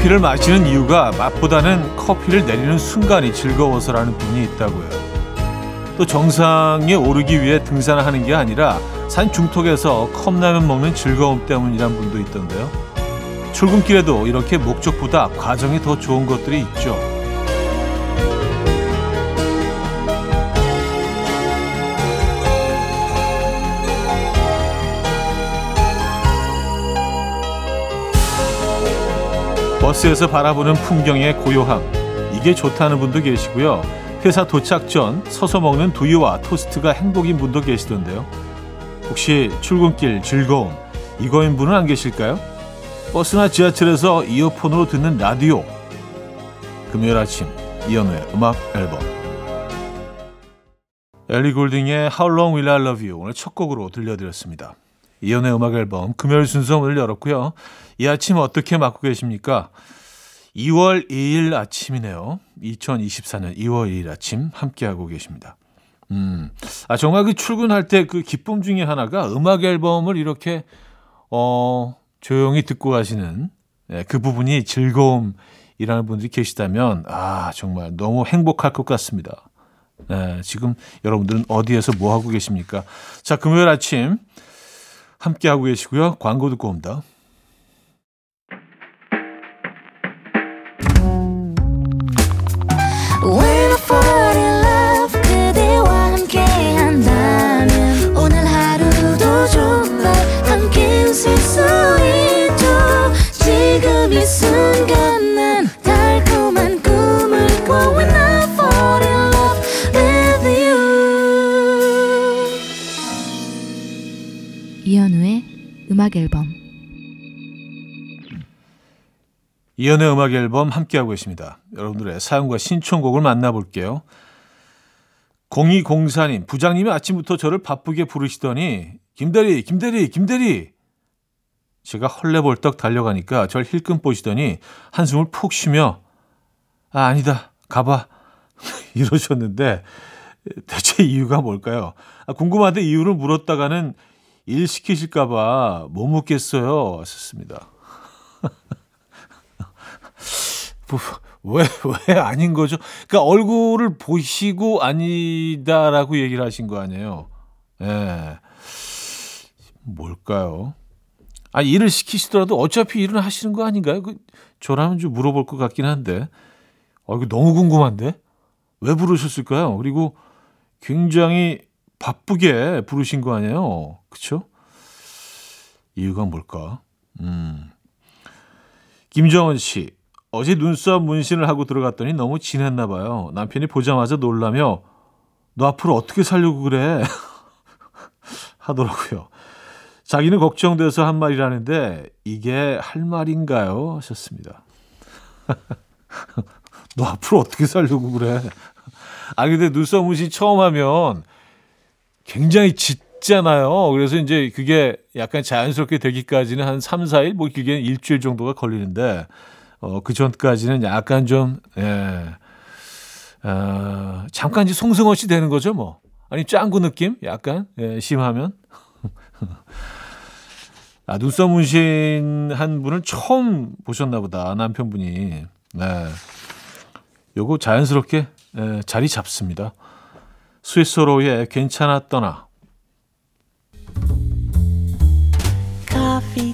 커피를 마시는 이유가 맛보다는 커피를 내리는 순간이 즐거워서라는 분이 있다고요. 또 정상에 오르기 위해 등산을 하는 게 아니라 산 중턱에서 컵라면 먹는 즐거움 때문이란 분도 있던데요. 출근길에도 이렇게 목적보다 과정이 더 좋은 것들이 있죠. 버스에서 바라보는 풍경의 고요함. 이게 좋다는 분도 계시고요. 회사 도착 전 서서 먹는 두유와 토스트가 행복인 분도 계시던데요. 혹시 출근길 즐거움 이거인 분은 안 계실까요? 버스나 지하철에서 이어폰으로 듣는 라디오. 금요일 아침 이연우의 음악 앨범. 엘리 골딩의 How Long Will I Love You 오늘 첫 곡으로 들려드렸습니다. 이연의 음악 앨범 금요일 순서 오늘 열었고요. 이 아침 어떻게 맞고 계십니까? 2월 2일 아침이네요. 2024년 2월 2일 아침 함께하고 계십니다. 음, 아, 정말 그 출근할 때 그 기쁨 중에 하나가 음악 앨범을 이렇게, 어, 조용히 듣고 가시는 네, 그 부분이 즐거움이라는 분들이 계시다면, 아, 정말 너무 행복할 것 같습니다. 네, 지금 여러분들은 어디에서 뭐 하고 계십니까? 자, 금요일 아침 함께하고 계시고요. 광고 듣고 옵니다. 음악 앨범 이연의 음악 앨범 함께하고 계십니다. 여러분들의 사연과 신청곡을 만나볼게요. 0204님, 부장님이 아침부터 저를 바쁘게 부르시더니 김대리, 김대리, 김대리 제가 헐레벌떡 달려가니까 절 힐끔 보시더니 한숨을 푹 쉬며 아, 아니다. 가봐. 이러셨는데 대체 이유가 뭘까요? 아, 궁금한데 이유를 물었다가는 일 시키실까봐 못 묻겠어요. 하셨습니다. 왜, 왜 아닌 거죠? 그러니까 얼굴을 보시고 아니다라고 얘기를 하신 거 아니에요? 예. 네. 뭘까요? 아, 일을 시키시더라도 어차피 일은 하시는 거 아닌가요? 그, 저라면 좀 물어볼 것 같긴 한데. 어, 이거 너무 궁금한데? 왜 부르셨을까요? 그리고 굉장히 바쁘게 부르신 거 아니에요? 그쵸? 이유가 뭘까? 음. 김정은 씨. 어제 눈썹 문신을 하고 들어갔더니 너무 진했나 봐요. 남편이 보자마자 놀라며 너 앞으로 어떻게 살려고 그래? 하더라고요. 자기는 걱정돼서 한 말이라는데 이게 할 말인가요? 하셨습니다. 너 앞으로 어떻게 살려고 그래? 아 근데 눈썹 문신 처음 하면 굉장히 짙 잖아요. 그래서 이제 그게 약간 자연스럽게 되기까지는 한 3, 4일, 뭐 길게는 일주일 정도가 걸리는데, 어, 그 전까지는 약간 좀, 예, 어, 잠깐 이제 송승헌 씨 되는 거죠, 뭐. 아니, 짱구 느낌? 약간, 예, 심하면. 아, 눈썹 문신 한 분을 처음 보셨나 보다, 남편분이. 네. 요거 자연스럽게, 예, 자리 잡습니다. 스위스로의 괜찮았더나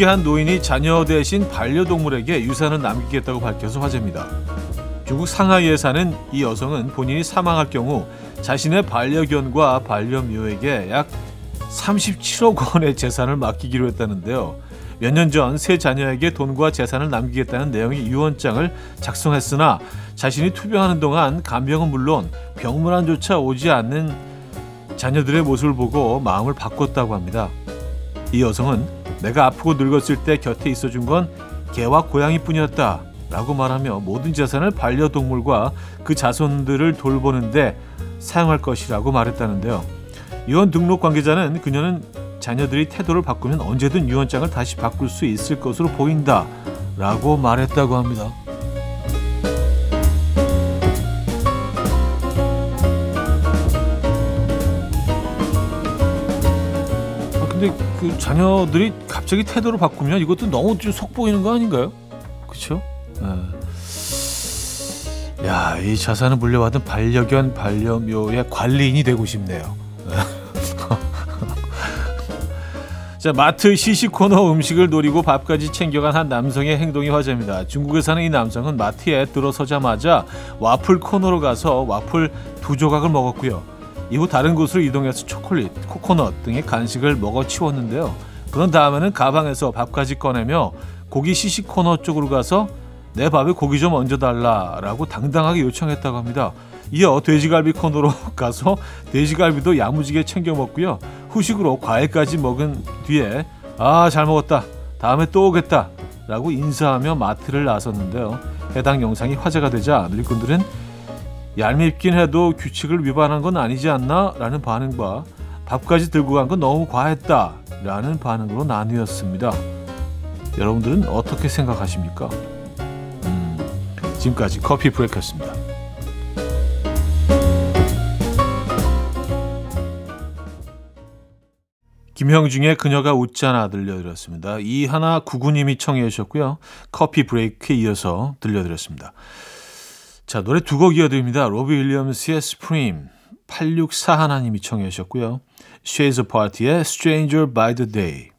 중국의 한 노인이 자녀 대신 반려동물에게 유산을 남기겠다고 밝혀서 화제입니다. 중국 상하이에 사는 이 여성은 본인이 사망할 경우 자신의 반려견과 반려묘에게 약 37억 원의 재산을 맡기기로 했다는데요. 몇 년 전 세 자녀에게 돈과 재산을 남기겠다는 내용의 유언장을 작성했으나 자신이 투병하는 동안 간병은 물론 병문안조차 오지 않는 자녀들의 모습을 보고 마음을 바꿨다고 합니다. 이 여성은 내가 아프고 늙었을 때 곁에 있어준 건 개와 고양이뿐이었다. 라고 말하며 모든 재산을 반려동물과 그 자손들을 돌보는데 사용할 것이라고 말했다는데요. 유언 등록 관계자는 그녀는 자녀들이 태도를 바꾸면 언제든 유언장을 다시 바꿀 수 있을 것으로 보인다 라고 말했다고 합니다. 근데 그 자녀들이 갑자기 태도를 바꾸면 이것도 너무 좀 속 보이는 거 아닌가요? 그렇죠? 야, 이 자산을 물려받은 반려견 반려묘의 관리인이 되고 싶네요. 자, 마트 시식 코너 음식을 노리고 밥까지 챙겨간 한 남성의 행동이 화제입니다. 중국에 사는 이 남성은 마트에 들어서자마자 와플 코너로 가서 와플 두 조각을 먹었고요. 이후 다른 곳으로 이동해서 초콜릿, 코코넛 등의 간식을 먹어 치웠는데요. 그런 다음에는 가방에서 밥까지 꺼내며 고기 시식 코너 쪽으로 가서 내 밥에 고기 좀 얹어달라라고 당당하게 요청했다고 합니다. 이어 돼지갈비 코너로 가서 돼지갈비도 야무지게 챙겨 먹고요. 후식으로 과일까지 먹은 뒤에 아 잘 먹었다. 다음에 또 오겠다. 라고 인사하며 마트를 나섰는데요. 해당 영상이 화제가 되자 누리꾼들은 얄밉긴 해도 규칙을 위반한 건 아니지 않나? 라는 반응과 밥까지 들고 간 건 너무 과했다. 라는 반응으로 나뉘었습니다. 여러분들은 어떻게 생각하십니까? 음, 지금까지 커피 브레이크였습니다. 김형중의 그녀가 웃잖아 들려드렸습니다. 이하나 구구님이 청해 주셨고요. 커피 브레이크에 이어서 들려드렸습니다. 자 노래 두 곡 이어드립니다. 로비 윌리엄스의 스프림 864 하나님이 청해 주셨고요. Of Party의 Stranger by the Day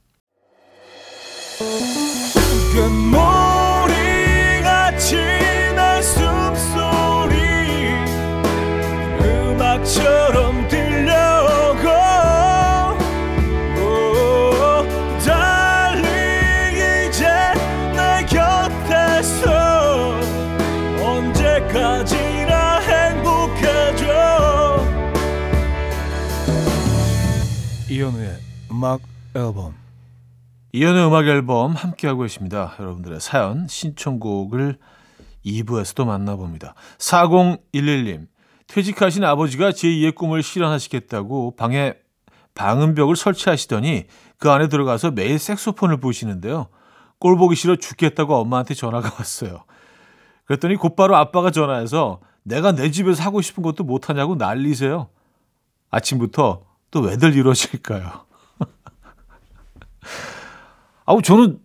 이현우의 음악 앨범 이연의 음악 앨범 함께하고 계십니다. 여러분들의 사연, 신청곡을 2부에서도 만나봅니다. 4011님, 퇴직하신 아버지가 제2의 꿈을 실현하시겠다고 방에 방음벽을 설치하시더니 그 안에 들어가서 매일 색소폰을 부시는데요. 꼴 보기 싫어 죽겠다고 엄마한테 전화가 왔어요. 그랬더니 곧바로 아빠가 전화해서 내가 내 집에서 하고 싶은 것도 못하냐고 난리세요. 아침부터 또 왜들 이러실까요? 아우 저는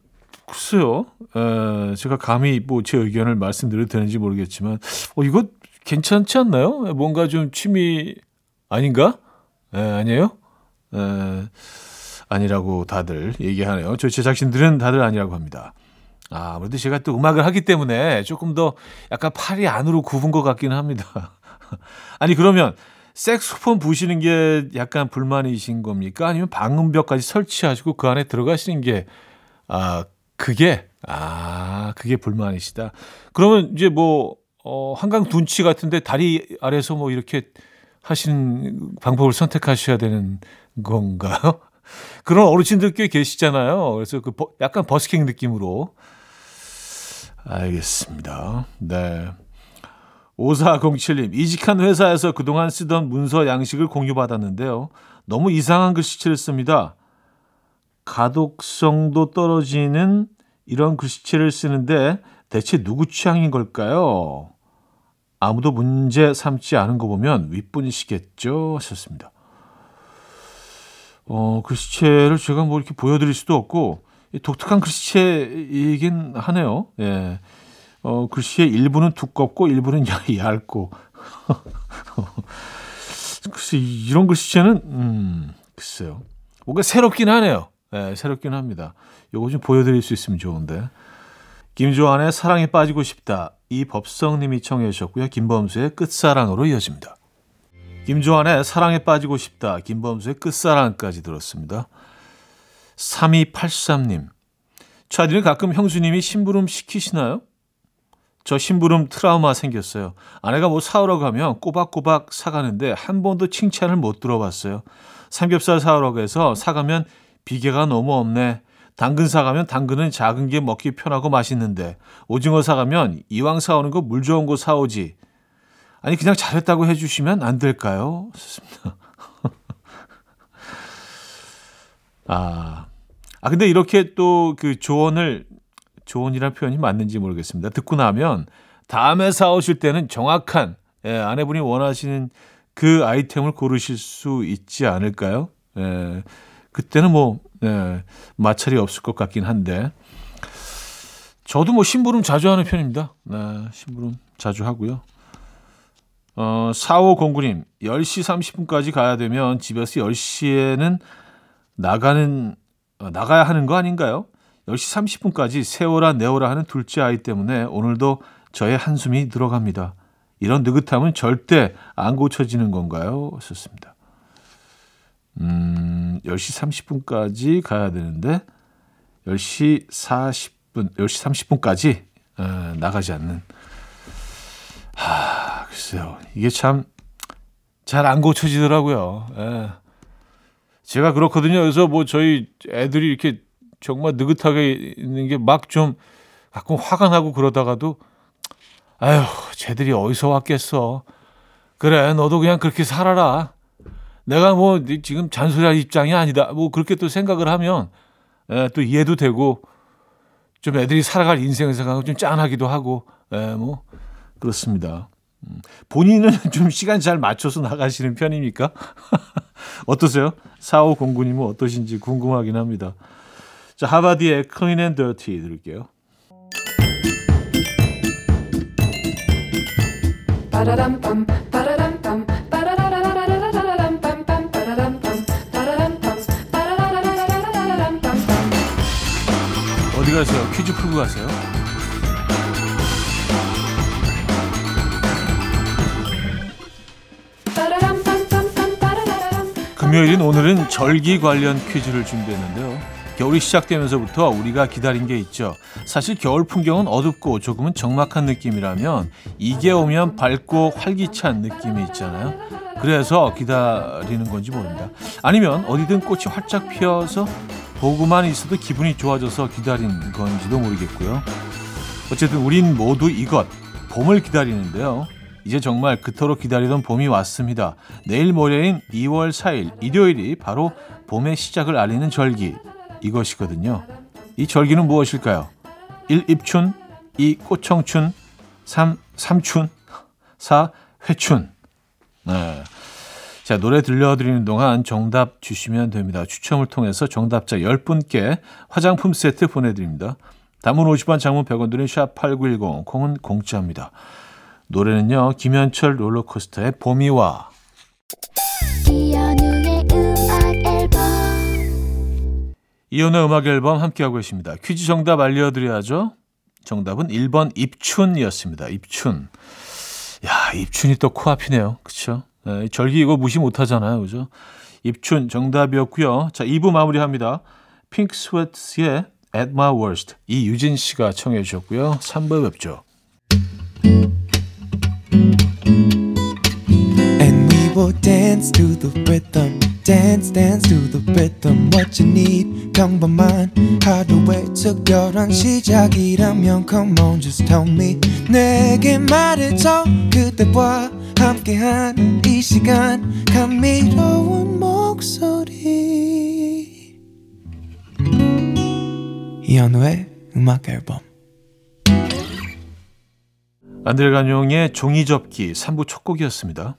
글쎄요. 에, 제가 감히 뭐 제 의견을 말씀드려도 되는지 모르겠지만 어 이거 괜찮지 않나요? 뭔가 좀 취미 아닌가? 에, 아니에요? 에, 아니라고 다들 얘기하네요. 저 제작진들은 다들 아니라고 합니다. 아, 아무래도 제가 또 음악을 하기 때문에 조금 더 약간 팔이 안으로 굽은 것 같기는 합니다. 아니 그러면 색소폰 부시는 게 약간 불만이신 겁니까? 아니면 방음벽까지 설치하시고 그 안에 들어가시는 게, 아, 그게, 아, 그게 불만이시다. 그러면 이제 뭐, 어, 한강 둔치 같은데 다리 아래서 뭐 이렇게 하시는 방법을 선택하셔야 되는 건가요? 그런 어르신들 꽤 계시잖아요. 그래서 그 버, 약간 버스킹 느낌으로. 알겠습니다. 네. 5407님, 이직한 회사에서 그동안 쓰던 문서 양식을 공유받았는데요. 너무 이상한 글씨체를 씁니다. 가독성도 떨어지는 이런 글씨체를 쓰는데 대체 누구 취향인 걸까요? 아무도 문제 삼지 않은 거 보면 윗분이시겠죠? 하셨습니다. 어, 글씨체를 제가 뭐 이렇게 보여드릴 수도 없고, 독특한 글씨체이긴 하네요. 예. 어, 글씨의 일부는 두껍고 일부는 얇고. 글쎄, 이런 글씨체는, 음, 글쎄요. 뭔가 새롭긴 하네요. 예, 새롭긴 합니다. 요거 좀 보여드릴 수 있으면 좋은데. 김조한의 사랑에 빠지고 싶다. 이 법성님이 청해 주셨고요. 김범수의 끝사랑으로 이어집니다. 김조한의 사랑에 빠지고 싶다. 김범수의 끝사랑까지 들었습니다. 3283님. 차디는 가끔 형수님이 심부름 시키시나요? 저 심부름 트라우마 생겼어요. 아내가 뭐 사오라고 하면 꼬박꼬박 사가는데 한 번도 칭찬을 못 들어봤어요. 삼겹살 사오라고 해서 사가면 비계가 너무 없네. 당근 사가면 당근은 작은 게 먹기 편하고 맛있는데 오징어 사가면 이왕 사오는 거 물 좋은 거 사오지. 아니 그냥 잘했다고 해주시면 안 될까요? 아, 아 근데 이렇게 또 그 조언을 조언이란 표현이 맞는지 모르겠습니다. 듣고 나면 다음에 사오실 때는 정확한 예, 아내분이 원하시는 그 아이템을 고르실 수 있지 않을까요? 예, 그때는 뭐 예, 마찰이 없을 것 같긴 한데 저도 뭐 심부름 자주 하는 편입니다. 네, 심부름 자주 하고요. 어, 4509님, 10시 30분까지 가야 되면 집에서 10시에는 나가는, 어, 나가야 하는 거 아닌가요? 10시 30분까지 세워라 내워라 하는 둘째 아이 때문에 오늘도 저의 한숨이 들어갑니다. 이런 느긋함은 절대 안 고쳐지는 건가요? 썼습니다. 음, 10시 30분까지 가야 되는데 10시 40분, 10시 30분까지 어, 나가지 않는 하, 글쎄요. 이게 참 잘 안 고쳐지더라고요. 예. 제가 그렇거든요. 그래서 뭐 저희 애들이 이렇게 정말 느긋하게 있는 게 막 좀 가끔 화가 나고 그러다가도 아휴, 쟤들이 어디서 왔겠어. 그래, 너도 그냥 그렇게 살아라. 내가 뭐 지금 잔소리할 입장이 아니다. 뭐 그렇게 또 생각을 하면 예, 또 이해도 되고 좀 애들이 살아갈 인생을 생각하고 좀 짠하기도 하고 예, 뭐 그렇습니다. 음, 본인은 좀 시간 잘 맞춰서 나가시는 편입니까? 어떠세요? 4509님은 어떠신지 궁금하긴 합니다. 자, 하바디의 Clean and Dirty 들을게요. 어디 가세요? 퀴즈 풀고 가세요? 금요일인 오늘은 절기 관련 퀴즈를 준비했는데요. 겨울이 시작되면서부터 우리가 기다린 게 있죠. 사실 겨울 풍경은 어둡고 조금은 적막한 느낌이라면 이게 오면 밝고 활기찬 느낌이 있잖아요. 그래서 기다리는 건지 모릅니다. 아니면 어디든 꽃이 활짝 피어서 보고만 있어도 기분이 좋아져서 기다린 건지도 모르겠고요. 어쨌든 우린 모두 이것 봄을 기다리는데요. 이제 정말 그토록 기다리던 봄이 왔습니다. 내일 모레인 2월 4일 일요일이 바로 봄의 시작을 알리는 절기 이것이거든요. 이 절기는 무엇일까요? 1. 입춘 2. 꽃청춘 3. 삼춘 4. 회춘 네. 자, 노래 들려드리는 동안 정답 주시면 됩니다. 추첨을 통해서 정답자 10분께 화장품 세트 보내드립니다. 담은 50원, 장문 100원 드린 샵8910, 콩은 공짜입니다. 노래는요, 김현철 롤러코스터의 봄이 와. 이혼의 음악 앨범 함께하고 계십니다. 퀴즈 정답 알려드려야죠. 정답은 1번 입춘이었습니다. 입춘. 야, 입춘이 또 코앞이네요. 그쵸? 네, 절기 이거 무시 못하잖아요. 그죠? 입춘 정답이었고요. 자, 2부 마무리합니다. 핑크 스웨트의 At My Worst 이유진 씨가 청해 주셨고요. 3부 뵙죠. Will dance to the rhythm. Dance, dance to the rhythm. What you need, 평범한 하루의 특별한 시작이라면 Come on, just tell me. 내게 말해줘. 그대와 함께한 이 시간. 감미로운 목소리. 이현우의 음악 앨범. 안드레 간용의 종이접기 3부 첫 곡이었습니다.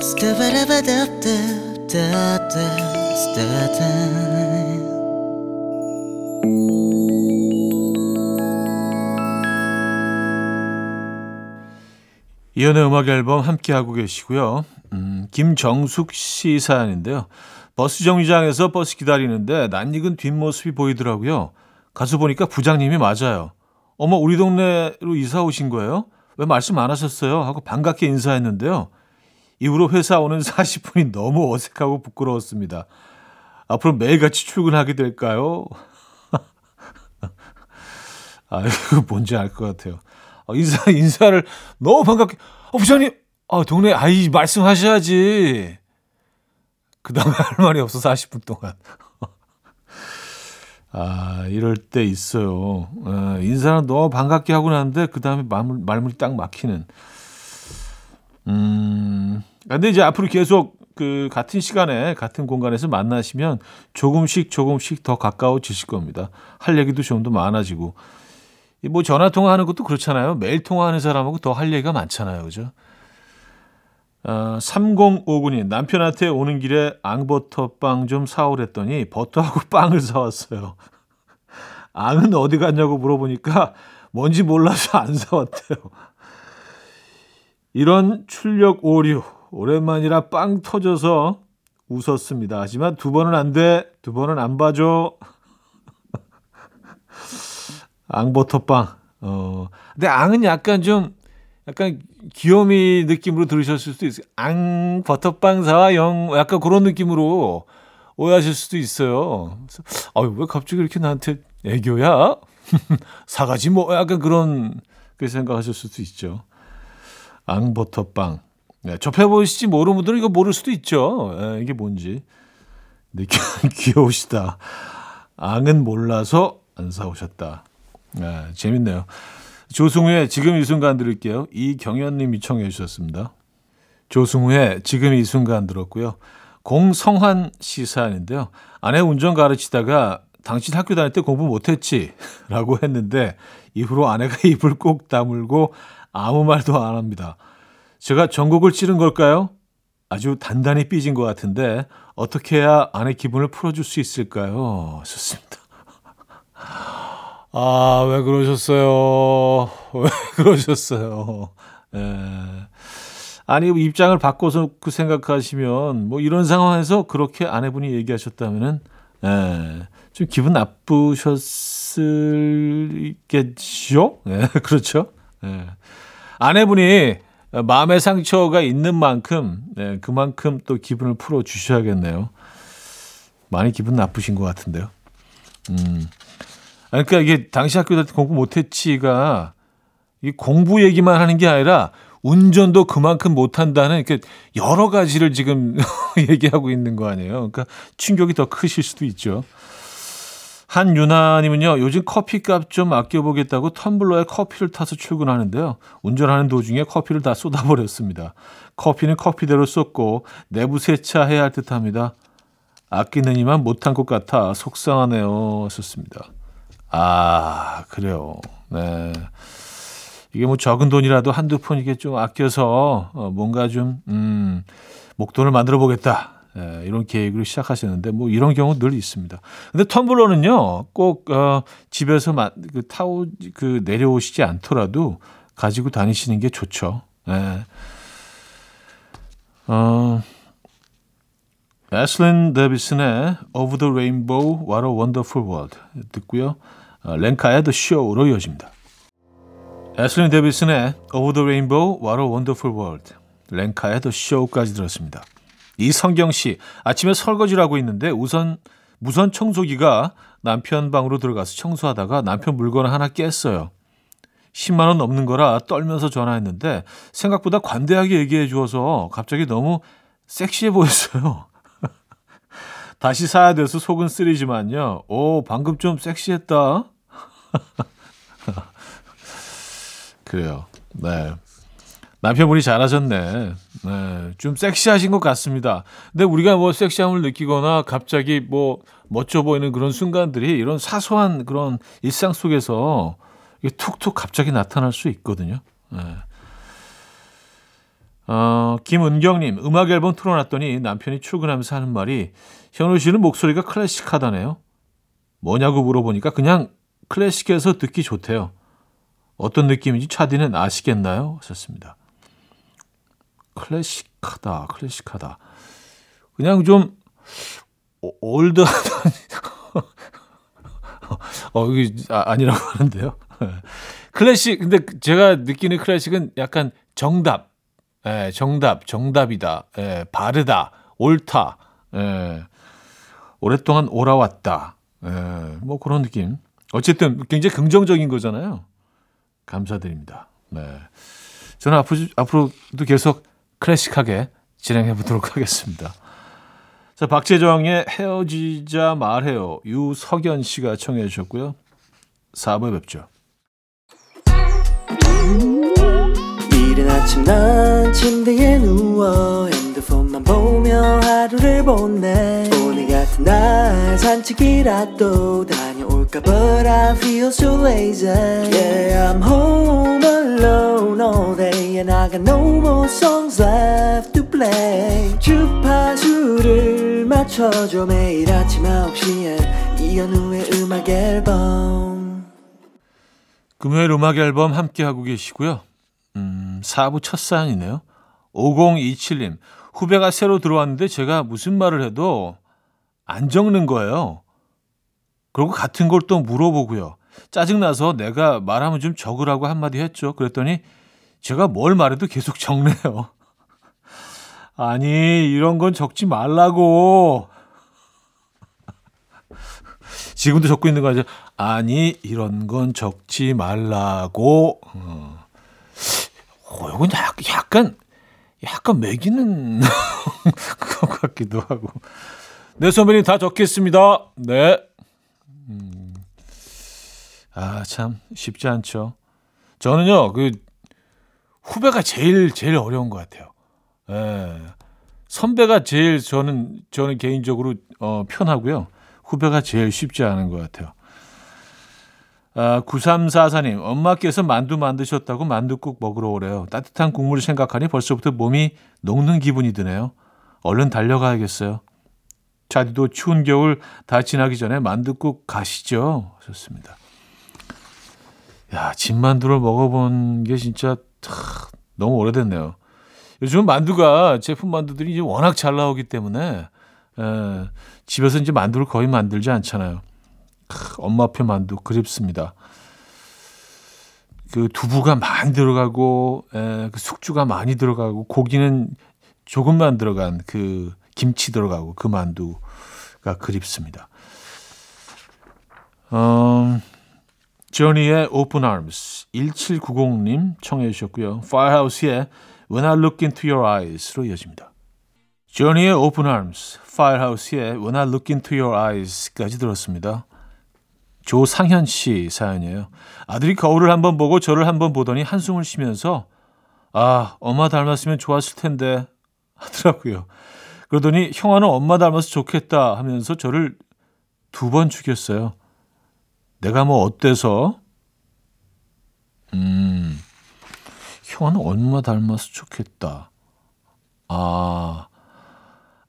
스타바라바답답답답 스타다 이연의 음악 앨범 함께 하고 계시고요. 음, 김정숙 씨 사연인데요. 버스 정류장에서 버스 기다리는데 낯익은 뒷모습이 보이더라고요. 가서 보니까 부장님이 맞아요. 어머 우리 동네로 이사 오신 거예요? 왜 말씀 안 하셨어요? 하고 반갑게 인사했는데요. 이후로 회사 오는 40분이 너무 어색하고 부끄러웠습니다. 앞으로 매일같이 출근하게 될까요? 아, 이거 뭔지 알 것 같아요. 어, 인사, 인사를 너무 반갑게, 어, 부장님, 아, 동네, 아이, 말씀하셔야지. 그 다음에 할 말이 없어, 40분 동안. 아, 이럴 때 있어요. 어, 인사는 너무 반갑게 하고 나는데, 그 다음에 말문이 딱 막히는. 음, 근데 이제 앞으로 계속 그 같은 시간에, 같은 공간에서 만나시면 조금씩 조금씩 더 가까워지실 겁니다. 할 얘기도 좀 더 많아지고. 이뭐 전화 통화하는 것도 그렇잖아요. 매일 통화하는 사람하고 더 할 얘기가 많잖아요. 그죠? 어, 3059님 남편한테 오는 길에 앙버터빵 좀 사오랬더니 버터하고 빵을 사왔어요. 앙은 어디 갔냐고 물어보니까 뭔지 몰라서 안 사왔대요. 이런 출력 오류 오랜만이라 빵 터져서 웃었습니다. 하지만 두 번은 안 돼. 두 번은 안 봐줘. 앙버터빵. 어. 근데 앙은 약간 좀 약간 귀요미 느낌으로 들으셨을 수도 있어요. 앙 버터빵 사와 영 약간 그런 느낌으로 오해하실 수도 있어요. 아유 왜 갑자기 이렇게 나한테 애교야? 사가지 뭐 약간 그런 그 생각하실 수도 있죠. 앙 버터빵. 네, 접해보시지 모르는 분들은 이거 모를 수도 있죠. 예, 이게 뭔지. 네, 귀여우시다. 앙은 몰라서 안 사오셨다. 네, 재밌네요. 조승우의 지금 이 순간 들을게요. 이경현님이 청해 주셨습니다. 조승우의 지금 이 순간 들었고요. 공성환 씨 사연인데요. 아내 운전 가르치다가 당신 학교 다닐 때 공부 못했지? 라고 했는데 이후로 아내가 입을 꼭 다물고 아무 말도 안 합니다. 제가 전곡을 찌른 걸까요? 아주 단단히 삐진 것 같은데 어떻게 해야 아내 기분을 풀어줄 수 있을까요? 좋습니다. 아, 왜 그러셨어요? 왜 그러셨어요? 예. 아니, 입장을 바꿔서 그 생각하시면, 뭐, 이런 상황에서 그렇게 아내분이 얘기하셨다면은, 예, 좀 기분 나쁘셨을겠죠? 예, 그렇죠? 예. 아내분이 마음의 상처가 있는 만큼, 예, 그만큼 또 기분을 풀어 주셔야겠네요. 많이 기분 나쁘신 것 같은데요. 음. 아니, 그러니까 이게 당시 학교 다닐 때 공부 못했지가 이 공부 얘기만 하는 게 아니라 운전도 그만큼 못한다는 이렇게 여러 가지를 지금 얘기하고 있는 거 아니에요. 그러니까 충격이 더 크실 수도 있죠. 한유나님은요, 요즘 커피값 좀 아껴보겠다고 텀블러에 커피를 타서 출근하는데요. 운전하는 도중에 커피를 다 쏟아버렸습니다. 커피는 커피대로 쏟고 내부 세차해야 할 듯 합니다. 아끼느니만 못한 것 같아 속상하네요. 썼습니다. 아, 그래요. 네. 이게 뭐 적은 돈이라도 한두 푼 이게 좀 아껴서 어, 뭔가 좀, 음, 목돈을 만들어 보겠다. 예, 이런 계획으로 시작하셨는데 뭐 이런 경우 늘 있습니다. 근데 텀블러는요, 꼭, 어, 집에서 마, 그 타오, 그 내려오시지 않더라도 가지고 다니시는 게 좋죠. 예. 어, 애슬린 데비슨의 Over the Rainbow, What a Wonderful World 듣고요. 어, 랭카의 The Show로 이어집니다. 애슬린 데비슨의 Over the Rainbow, What a Wonderful World 랭카의 더 쇼까지 들었습니다. 이성경 씨, 아침에 설거지를 하고 있는데 우선 무선 청소기가 남편 방으로 들어가서 청소하다가 남편 물건을 하나 깼어요. 10만 원 넘는 거라 떨면서 전화했는데 생각보다 관대하게 얘기해 주어서 갑자기 너무 섹시해 보였어요. 다시 사야 돼서 속은 쓰리지만요. 오, 방금 좀 섹시했다. 그래요. 네. 남편분이 잘하셨네. 네. 좀 섹시하신 것 같습니다. 근데 우리가 뭐 섹시함을 느끼거나 갑자기 뭐 멋져 보이는 그런 순간들이 이런 사소한 그런 일상 속에서 툭툭 갑자기 나타날 수 있거든요. 네. 어, 김은경님, 음악 앨범 틀어놨더니 남편이 출근하면서 하는 말이 현우 씨는 목소리가 클래식하다네요. 뭐냐고 물어보니까 그냥 클래식에서 듣기 좋대요. 어떤 느낌인지 차디는 아시겠나요? 하셨습니다. 클래식하다, 클래식하다. 그냥 좀 오- 올드하다. 어, 이게 아, 아니라고 하는데요. 클래식, 근데 제가 느끼는 클래식은 약간 정답, 예, 정답, 정답이다, 예, 바르다, 옳다, 예, 오랫동안 오라왔다, 예, 뭐 그런 느낌. 어쨌든 굉장히 긍정적인 거잖아요. 감사드립니다. 네. 저는 앞으로, 앞으로 도 계속 클래식하게 진행해 보도록 하겠습니다. 자, 박재정의 헤어지자 말해요. 유석연 씨가 청해 주셨고요. 4부에 뵙죠. 이른 아침 난 침대에 누워 핸드폰만 보며 하루를 보내 오늘 같은 날 산책이라도 다 녀올까 But I feel so lazy Yeah I'm home alone all day And I got no more songs left to play 주파수를 맞춰줘 매일 아침 9시에 이현우의 음악 앨범 금요일 음악 앨범 함께 하고 계시고요. 음, 4부 첫 사연이네요. 5027님. 후배가 새로 들어왔는데 제가 무슨 말을 해도 안 적는 거예요. 그리고 같은 걸 또 물어보고요. 짜증나서 내가 말하면 좀 적으라고 한마디 했죠. 그랬더니 제가 뭘 말해도 계속 적네요. 아니, 이런 건 적지 말라고. 지금도 적고 있는 거 아니죠? 아니, 이런 건 적지 말라고. 어, 어 이건 약- 약간, 약간 매기는 것 같기도 하고. 네, 선배님 다 적겠습니다. 네. 음. 아, 참, 쉽지 않죠. 저는요, 그, 후배가 제일, 제일 어려운 것 같아요. 예. 선배가 제일 저는, 저는 개인적으로, 어, 편하고요. 후배가 제일 쉽지 않은 것 같아요. 아, 9344님, 엄마께서 만두 만드셨다고 만두국 먹으러 오래요. 따뜻한 국물을 생각하니 벌써부터 몸이 녹는 기분이 드네요. 얼른 달려가야겠어요. 자디도 추운 겨울 다 지나기 전에 만두국 가시죠. 좋습니다. 야, 진만두를 먹어본 게 진짜 탁, 너무 오래됐네요. 요즘 만두가 제품 만두들이 이제 워낙 잘 나오기 때문에 에, 집에서 이제 만두를 거의 만들지 않잖아요. 크, 엄마표 만두 그립습니다. 그 두부가 많이 들어가고 에, 그 숙주가 많이 들어가고 고기는 조금만 들어간 그 김치 들어가고 그 만두가 그립습니다. 음, 조니의 Open Arms 1790님 청해 주셨고요. Firehouse의 When I Look Into Your Eyes로 이어집니다. 조니의 Open Arms, Firehouse의 When I Look Into Your Eyes까지 들었습니다. 조상현 씨 사연이에요. 아들이 거울을 한번 보고 저를 한번 보더니 한숨을 쉬면서 아 엄마 닮았으면 좋았을 텐데 하더라고요. 그러더니 형아는 엄마 닮아서 좋겠다 하면서 저를 두 번 죽였어요. 내가 뭐 어때서? 음, 형아는 엄마 닮아서 좋겠다. 아,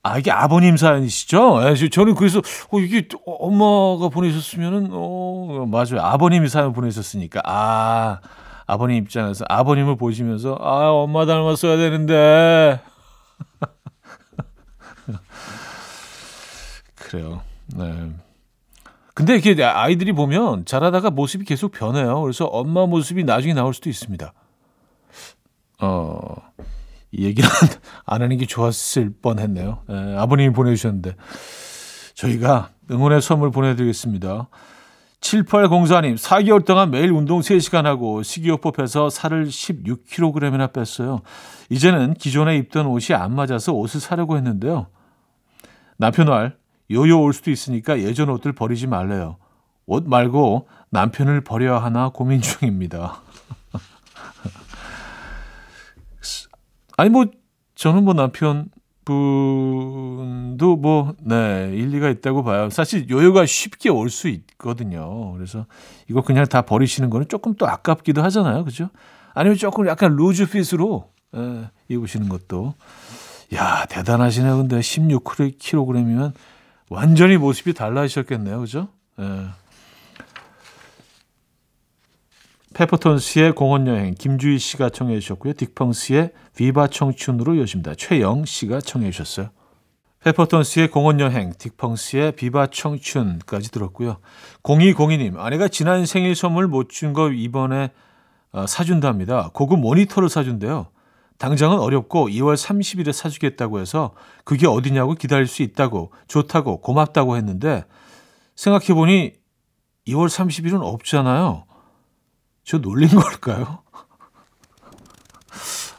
아 이게 아버님 사연이시죠? 예, 저- 저는 그래서 어, 이게 어, 엄마가 보내셨으면은 어 맞아요. 아버님이 사연 보내셨으니까 아 아버님 입장에서 아버님을 보시면서 아 엄마 닮았어야 되는데 그래요. 네. 근데 이렇게 아이들이 보면 자라다가 모습이 계속 변해요. 그래서 엄마 모습이 나중에 나올 수도 있습니다. 어, 이 얘기는 안 하는 게 좋았을 뻔 했네요. 예, 아버님이 보내주셨는데 저희가 응원의 선물 보내드리겠습니다. 7804님, 4개월 동안 매일 운동 3시간 하고 식이요법해서 살을 16kg이나 뺐어요. 이제는 기존에 입던 옷이 안 맞아서 옷을 사려고 했는데요. 남편 말, 요요 올 수도 있으니까 예전 옷들 버리지 말래요. 옷 말고 남편을 버려야 하나 고민 중입니다. 아니 뭐 저는 뭐 남편 분도 뭐 네 일리가 있다고 봐요. 사실 요요가 쉽게 올 수 있거든요. 그래서 이거 그냥 다 버리시는 거는 조금 또 아깝기도 하잖아요, 그죠? 아니면 조금 약간 루즈 핏으로 예, 입으시는 것도 야 대단하시네요. 근데 16kg이면 완전히 모습이 달라지셨겠네요, 그죠? 예. 페퍼톤스의 공원여행 김주희 씨가 청해 주셨고요. 딕펑스의 비바 청춘으로 여십니다. 최영 씨가 청해 주셨어요. 페퍼톤스의 공원여행, 딕펑스의 비바 청춘까지 들었고요. 0202님, 아내가 지난 생일 선물 못 준 거 이번에 어, 사준답니다. 고급 모니터를 사준대요. 당장은 어렵고 2월 30일에 사주겠다고 해서 그게 어디냐고 기다릴 수 있다고 좋다고 고맙다고 했는데 생각해보니 2월 30일은 없잖아요. 저 놀린 걸까요?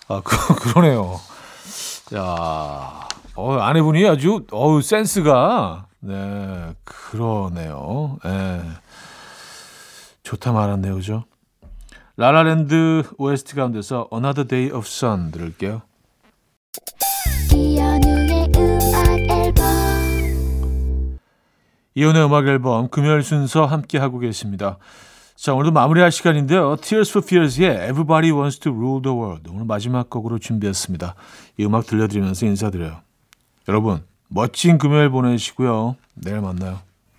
아, 그, 그러네요. 야, 어, 아내분이 아주, 어우, 센스가, 네, 그러네요. 예. 좋다 말았네요, 그죠? 라라랜드 OST 가운데서 Another Day of Sun 들을게요. 이혼의 음악 앨범 금요일 순서 함께 하고 계십니다. 자, 오늘도 마무리할 시간인데요. Tears for Fears의 Everybody Wants to Rule the World 오늘 마지막 곡으로 준비했습니다. 이 음악 들려드리면서 인사드려요. 여러분, 멋진 금요일 보내시고요. 내일 만나요.